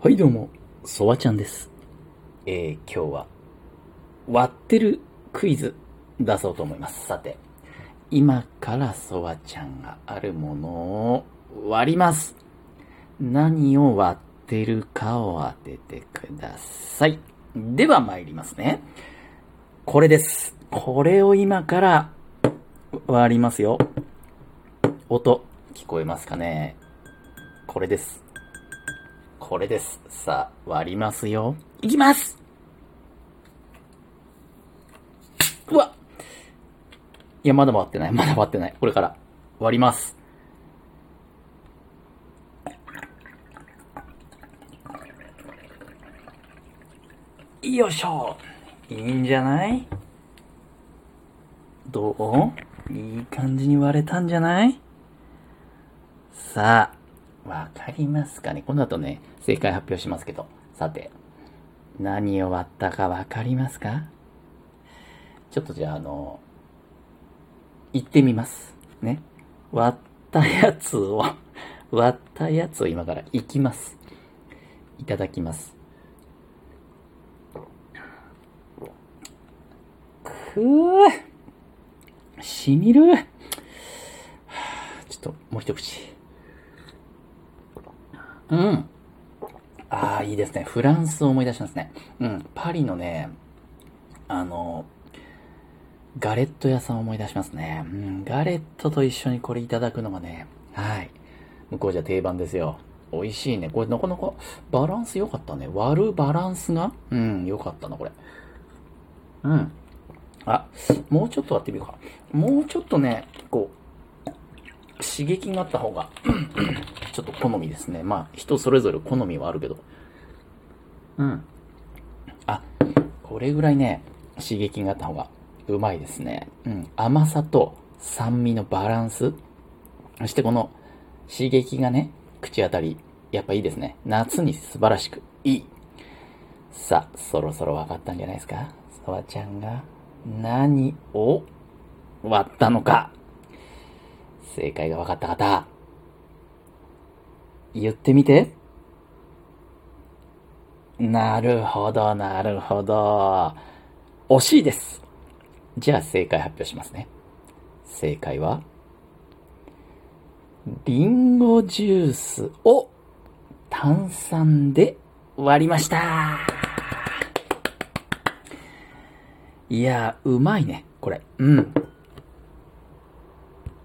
はいどうも、そわちゃんです。えー、今日は、割ってるクイズ出そうと思います。さて、今からそわちゃんがあるものを割ります。何を割ってるかを当ててください。では参りますね。これです。これを今から割りますよ。音、聞こえますかねこれです。これです。さあ、割りますよ。いきますうわいや、まだ割ってない。まだ割ってない。これから。割ります。よいしょいいんじゃない？どう？いい感じに割れたんじゃない？さあ、わかりますかね？この後ね、正解発表しますけど。さて、何を割ったかわかりますか？ちょっとじゃあ、あの、言ってみます。ね？割ったやつを、割ったやつを今からいきます。いただきます。くぅしみるちょっと、もう一口。うん。ああ、いいですね。フランスを思い出しますね。うん。パリのね、あの、ガレット屋さんを思い出しますね。うん。ガレットと一緒にこれいただくのがね、はい。向こうじゃ定番ですよ。美味しいね。これなかなかバランス良かったね。割るバランスが？うん、良かったな、これ。うん。あ、もうちょっと割ってみようか。もうちょっとね、こう、刺激があった方が、ちょっと好みですね。まあ、人それぞれ好みはあるけど。うん。あ、これぐらいね、刺激があった方がうまいですね。うん。甘さと酸味のバランス。そしてこの刺激がね、口当たり、やっぱいいですね。夏に素晴らしくいい。さあ、そろそろ分かったんじゃないですか？そわちゃんが何を割ったのか。正解が分かった方、言ってみて。なるほど、なるほど。惜しいです。じゃあ正解発表しますね。正解は、リンゴジュースを炭酸で割りました。いや、うまいね、これ。うん。